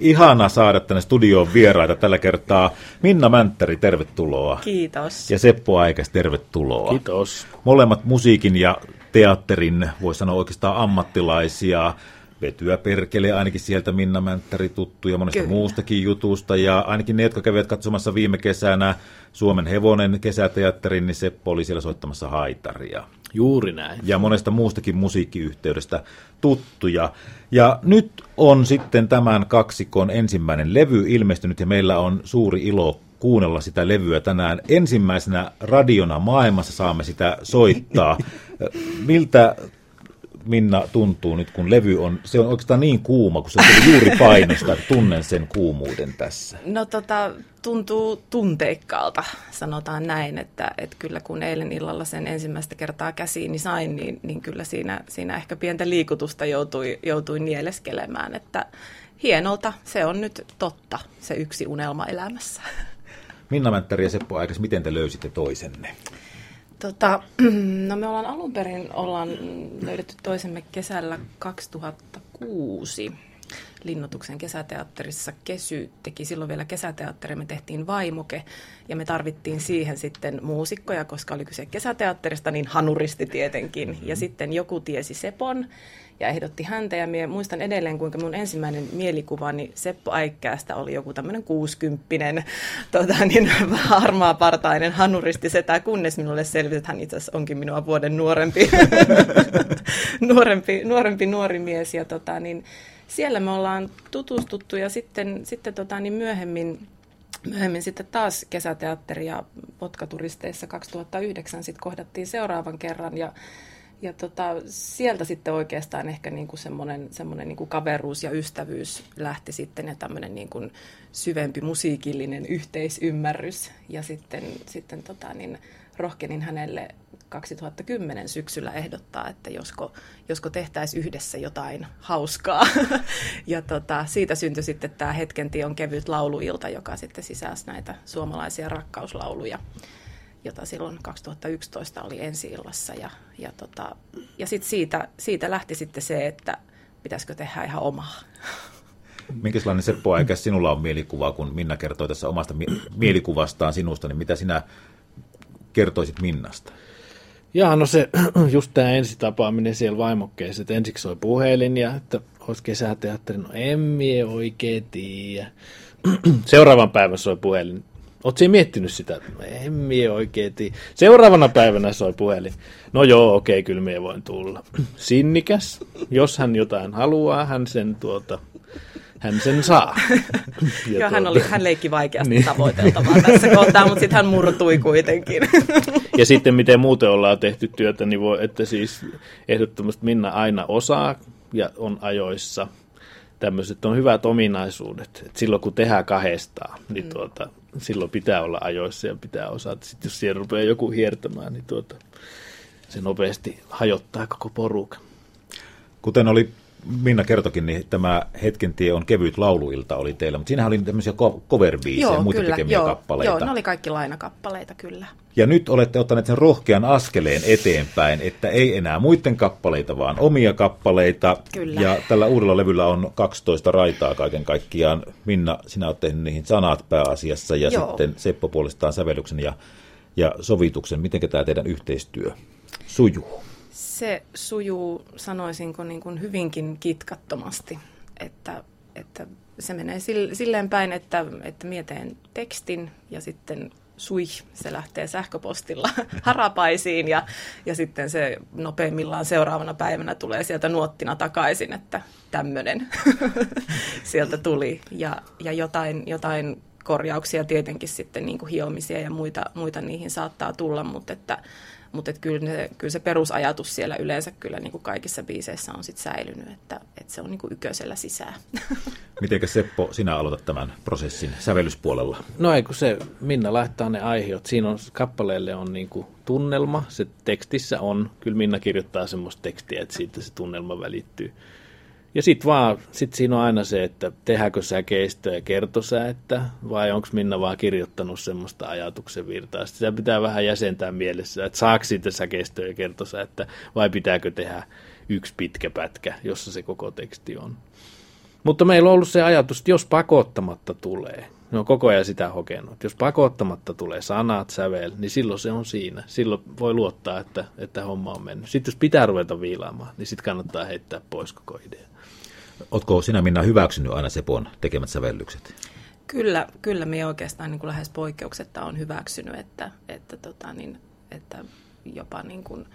Ihana saada tänne studioon vieraita tällä kertaa. Minna Mänttäri, tervetuloa. Kiitos. Ja Seppo Aikas, tervetuloa. Kiitos. Molemmat musiikin ja teatterin, voi sanoa oikeastaan ammattilaisia. Vetyä perkele ainakin sieltä Minna Mänttäri tuttu ja monesta Kyllä. muustakin jutusta. Ja ainakin ne, jotka kävivät katsomassa viime kesänä Suomen hevonen kesäteatterin, niin Seppo oli siellä soittamassa haitaria. Juuri näin. Ja monesta muustakin musiikkiyhteydestä tuttuja. Ja nyt on sitten tämän kaksikon ensimmäinen levy ilmestynyt ja meillä on suuri ilo kuunnella sitä levyä tänään. Ensimmäisenä radiona maailmassa saamme sitä soittaa. Miltä Minna tuntuu nyt, kun levy on, se on oikeastaan niin kuuma, kun se tuli juuri painosta, tunnen sen kuumuuden tässä. No tota, tuntuu tunteikkaalta, sanotaan näin, että, että kyllä kun eilen illalla sen ensimmäistä kertaa käsiini sain, niin, niin kyllä siinä, siinä ehkä pientä liikutusta joutui, joutui nieleskelemään, että hienolta, se on nyt totta, se yksi unelma elämässä. Minna Mänttäri ja Seppo Aikas, miten te löysitte toisenne? Tota, no me ollaan alun perin ollaan löydetty toisemme kesällä 2006 Linnoituksen kesäteatterissa. Kesy teki silloin vielä kesäteatteri, me tehtiin Vaimoke ja me tarvittiin siihen sitten muusikkoja, koska oli kyse kesäteatterista, niin hanuristi tietenkin. Ja sitten joku tiesi Sepon ja ehdotti häntä ja minä muistan edelleen, kuinka mun ensimmäinen mielikuvani Seppo Äikkäästä oli joku tämmöinen kuusikymppinen, tota, niin harmaapartainen hanuristi setä, kunnes minulle selvisi, että hän itse asiassa onkin minua vuoden nuorempi, nuorempi, nuorempi nuori mies ja tota, niin, siellä me ollaan tutustuttu ja sitten, sitten tota, niin myöhemmin, myöhemmin sitten taas kesäteatteria potkaturisteissa 2009 sitten kohdattiin seuraavan kerran ja ja tota, sieltä sitten oikeastaan ehkä niin kuin semmoinen, semmoinen niin kuin kaveruus ja ystävyys lähti sitten ja tämmöinen niin kuin syvempi musiikillinen yhteisymmärrys. Ja sitten, sitten tota, niin rohkenin hänelle 2010 syksyllä ehdottaa, että josko, josko tehtäisiin yhdessä jotain hauskaa. ja tota, siitä syntyi sitten tämä Hetken on kevyt lauluilta, joka sitten sisälsi näitä suomalaisia rakkauslauluja jota silloin 2011 oli ensi illassa. Ja, ja, tota, ja sit siitä, siitä lähti sitten se, että pitäisikö tehdä ihan omaa. Minkälainen Seppo Aikäs sinulla on mielikuva, kun Minna kertoi tässä omasta mielikuvastaan sinusta, niin mitä sinä kertoisit Minnasta? Jaa, no se just tämä ensitapaaminen siellä vaimokkeessa, että ensiksi soi puhelin ja että olisi kesäteatteri, no en mie oikein tiedä. Seuraavan päivän soi puhelin, Oletko miettinyt sitä? En mie oikein tiedä. Seuraavana päivänä soi puhelin. No joo, okei, kyllä mie voin tulla. Sinnikäs. Jos hän jotain haluaa, hän sen tuota, hän sen saa. Ja Joo, tuota... hän, oli, hän leikki vaikeasti niin. tavoiteltavaa tässä kohtaa, mutta sitten hän murtui kuitenkin. ja sitten miten muuten ollaan tehty työtä, niin voi, että siis ehdottomasti Minna aina osaa ja on ajoissa. Tämmöiset on hyvät ominaisuudet. Et silloin kun tehdään kahdestaan, niin mm. tuota, silloin pitää olla ajoissa ja pitää osata. Sitten jos siellä rupeaa joku hiertämään, niin tuota, se nopeasti hajottaa koko porukan. Kuten oli Minna kertokin, niin tämä Hetken tie on kevyt lauluilta oli teillä, mutta siinähän oli tämmöisiä cover ja muita kyllä, tekemiä joo, kappaleita. Joo, ne oli kaikki lainakappaleita kyllä. Ja nyt olette ottaneet sen rohkean askeleen eteenpäin, että ei enää muiden kappaleita, vaan omia kappaleita. Kyllä. Ja tällä uudella levyllä on 12 raitaa kaiken kaikkiaan. Minna, sinä olet tehnyt niihin sanat pääasiassa ja joo. sitten Seppo puolestaan sävellyksen ja, ja sovituksen. Miten tämä teidän yhteistyö sujuu? Se sujuu, sanoisinko, niin kuin hyvinkin kitkattomasti, että, että se menee silleen päin, että, että mieteen tekstin ja sitten sui, se lähtee sähköpostilla harapaisiin ja, ja sitten se nopeimmillaan seuraavana päivänä tulee sieltä nuottina takaisin, että tämmöinen sieltä tuli. Ja, ja jotain, jotain korjauksia tietenkin sitten niin kuin hiomisia ja muita, muita niihin saattaa tulla, mutta että mutta kyllä, ne, kyllä se perusajatus siellä yleensä kyllä niin kuin kaikissa biiseissä on sit säilynyt, että, että se on niin kuin yköisellä sisään. Mitenkä Seppo, sinä aloitat tämän prosessin sävellyspuolella? No ei kun se, Minna laittaa ne aiheet. Siinä on kappaleelle on niin kuin tunnelma, se tekstissä on, kyllä Minna kirjoittaa semmoista tekstiä, että siitä se tunnelma välittyy. Ja sitten vaan, sit siinä on aina se, että tehdäänkö säkeistö ja kertosä, että vai onko Minna vaan kirjoittanut semmoista ajatuksen virtaa. Sitä pitää vähän jäsentää mielessä, että saako siitä ja kertosä, että vai pitääkö tehdä yksi pitkä pätkä, jossa se koko teksti on. Mutta meillä on ollut se ajatus, että jos pakottamatta tulee, ne on koko ajan sitä hokenut. Jos pakottamatta tulee sanat, sävel, niin silloin se on siinä. Silloin voi luottaa, että, että homma on mennyt. Sitten jos pitää ruveta viilaamaan, niin sitten kannattaa heittää pois koko idea. Oletko sinä Minna hyväksynyt aina Sepon tekemät sävellykset? Kyllä, kyllä me oikeastaan niin kuin lähes poikkeuksetta on hyväksynyt, että, että, tota, niin, että jopa niin kuin,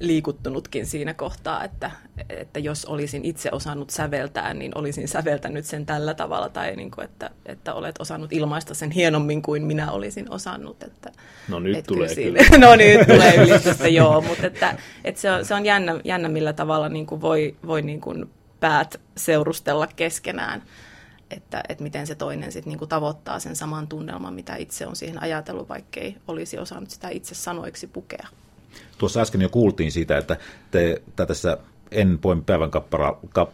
liikuttunutkin siinä kohtaa, että, että jos olisin itse osannut säveltää, niin olisin säveltänyt sen tällä tavalla, tai niin kuin, että, että olet osannut ilmaista sen hienommin kuin minä olisin osannut. Että, no nyt että tulee kyllä. kyllä. no nyt tulee ylistystä, joo, mutta että, että se on, se on jännä, jännä, millä tavalla niin kuin voi, voi niin kuin päät seurustella keskenään että, että miten se toinen sitten niinku tavoittaa sen saman tunnelman, mitä itse on siihen ajatellut, vaikkei olisi osannut sitä itse sanoiksi pukea. Tuossa äsken jo kuultiin siitä, että te tässä en poimi päivän, kappara, kap,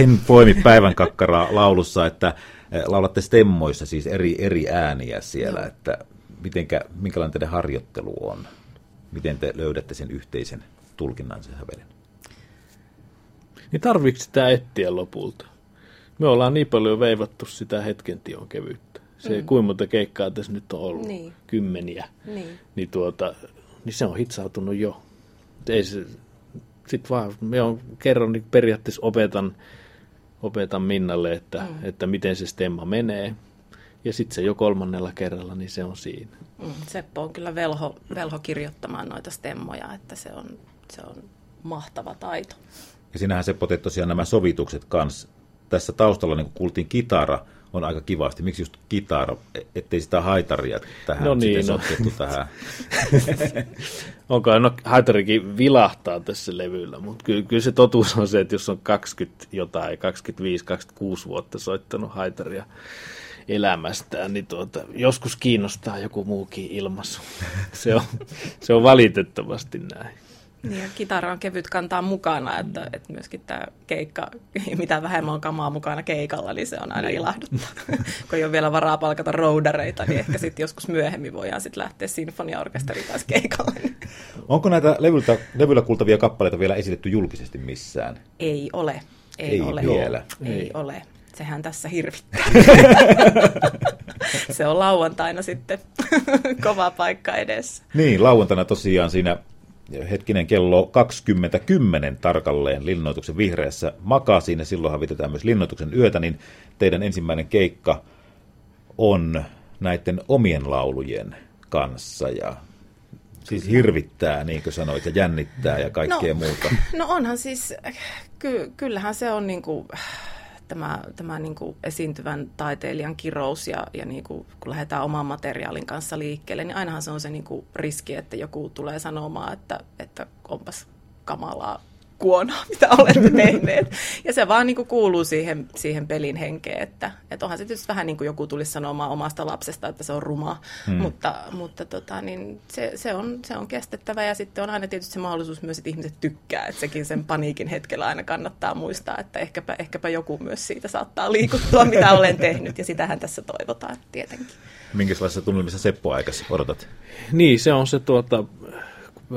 en poimi päivän kakkaraa laulussa, että eh, laulatte stemmoissa siis eri, eri ääniä siellä, Joo. että mitenkä, minkälainen teidän harjoittelu on? Miten te löydätte sen yhteisen tulkinnan sen sävelen? Niin tarvitsi sitä etsiä lopulta? Me ollaan niin paljon veivattu sitä hetken tion kevyyttä. Se mm. kuinka monta keikkaa tässä nyt on ollut, niin. kymmeniä, niin. Niin, tuota, niin se on hitsautunut jo. Ei se, sit vaan, me on kerron, niin periaatteessa opetan, opetan Minnalle, että, mm. että miten se stemma menee. Ja sitten se jo kolmannella kerralla, niin se on siinä. Mm, Seppo on kyllä velho, velho kirjoittamaan noita stemmoja, että se on, se on mahtava taito. Ja sinähän Seppo teet tosiaan nämä sovitukset kanssa tässä taustalla niin kuultiin kitara, on aika kivasti. Miksi just kitara, ettei sitä haitaria tähän no niin, no. tähän? Onko, no haitarikin vilahtaa tässä levyllä, mutta kyllä, kyllä se totuus on se, että jos on 20 jotain, 25-26 vuotta soittanut haitaria elämästään, niin tuota, joskus kiinnostaa joku muukin ilmaisu. se, on, se on valitettavasti näin. Niin, ja kitara on kevyt kantaa mukana, että, että myöskin tämä keikka, mitä vähemmän on kamaa mukana keikalla, niin se on aina niin. ilahduttaa. Kun ei ole vielä varaa palkata roudareita, niin ehkä sitten joskus myöhemmin voidaan sitten lähteä sinfoniaorkesterin kanssa keikalle. Onko näitä levyltä, levyllä kuultavia kappaleita vielä esitetty julkisesti missään? Ei ole. Ei, ei ole. vielä. Ei, ei ole. Sehän tässä hirvittää. se on lauantaina sitten kova paikka edessä. Niin, lauantaina tosiaan siinä hetkinen kello 20.10 tarkalleen linnoituksen vihreässä makasiin, ja silloinhan vietetään myös linnoituksen yötä, niin teidän ensimmäinen keikka on näiden omien laulujen kanssa, ja siis hirvittää, niin kuin sanoit, ja jännittää ja kaikkea no, muuta. No onhan siis, ky, kyllähän se on niin kuin, tämä, tämä niin kuin esiintyvän taiteilijan kirous ja, ja niin kuin, kun lähdetään oman materiaalin kanssa liikkeelle, niin ainahan se on se niin kuin riski, että joku tulee sanomaan, että, että onpas kamalaa kuonaa, mitä olette tehneet. Ja se vaan niin kuin kuuluu siihen, siihen pelin henkeen, että, että onhan se tietysti vähän niin kuin joku tulisi sanomaan omasta lapsesta, että se on ruma, hmm. mutta, mutta tota, niin se, se, on, se on kestettävä ja sitten on aina tietysti se mahdollisuus myös, että ihmiset tykkää, että sekin sen paniikin hetkellä aina kannattaa muistaa, että ehkäpä, ehkäpä joku myös siitä saattaa liikuttua, mitä olen tehnyt ja sitähän tässä toivotaan tietenkin. Minkälaisessa tunnelmissa Seppo aikas odotat? Niin, se on se tuota,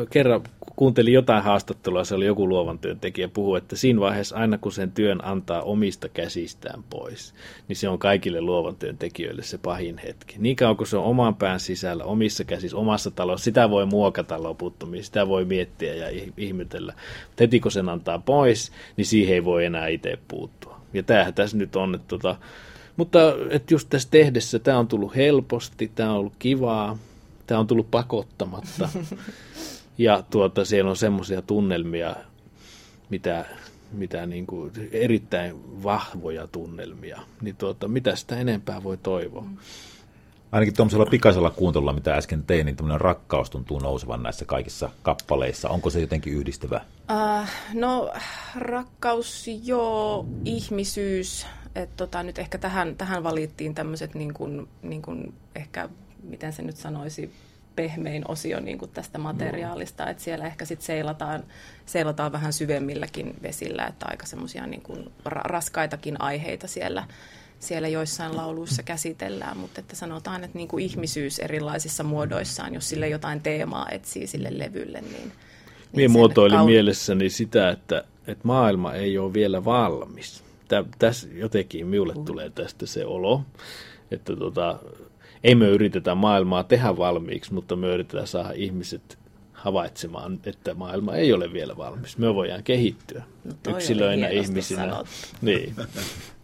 kerran kuuntelin jotain haastattelua, se oli joku luovan työntekijä puhu, että siinä vaiheessa aina kun sen työn antaa omista käsistään pois, niin se on kaikille luovan työntekijöille se pahin hetki. Niin kauan kun se on oman pään sisällä, omissa käsissä, omassa talossa, sitä voi muokata loputtomiin, sitä voi miettiä ja ihmetellä. Mutta heti kun sen antaa pois, niin siihen ei voi enää itse puuttua. Ja tämähän tässä nyt on, että tota, mutta että just tässä tehdessä tämä on tullut helposti, tämä on ollut kivaa, tämä on tullut pakottamatta. Ja tuota, siellä on semmoisia tunnelmia, mitä, mitä niin kuin erittäin vahvoja tunnelmia. Niin tuota, mitä sitä enempää voi toivoa? Mm. Ainakin tuollaisella pikaisella kuuntelulla, mitä äsken tein, niin tämmöinen rakkaus tuntuu nousevan näissä kaikissa kappaleissa. Onko se jotenkin yhdistävä? Uh, no, rakkaus, joo, ihmisyys. Et tota, nyt ehkä tähän, tähän valittiin tämmöiset niin kuin, niin kuin ehkä, miten se nyt sanoisi, pehmein osio niin kuin tästä materiaalista, että siellä ehkä sitten seilataan, seilataan vähän syvemmilläkin vesillä, että aika semmoisia niin kuin raskaitakin aiheita siellä, siellä joissain lauluissa käsitellään, mutta että sanotaan, että niin kuin ihmisyys erilaisissa muodoissaan, jos sille jotain teemaa etsii sille levylle, niin... niin Minä muotoilin kaun... mielessäni sitä, että, että maailma ei ole vielä valmis. tä, tässä jotenkin minulle tulee tästä se olo, että tota, ei me yritetä maailmaa tehdä valmiiksi, mutta me yritetään saada ihmiset havaitsemaan, että maailma ei ole vielä valmis. Me voidaan kehittyä No yksilöinä, ihmisinä. sanottu. Niin.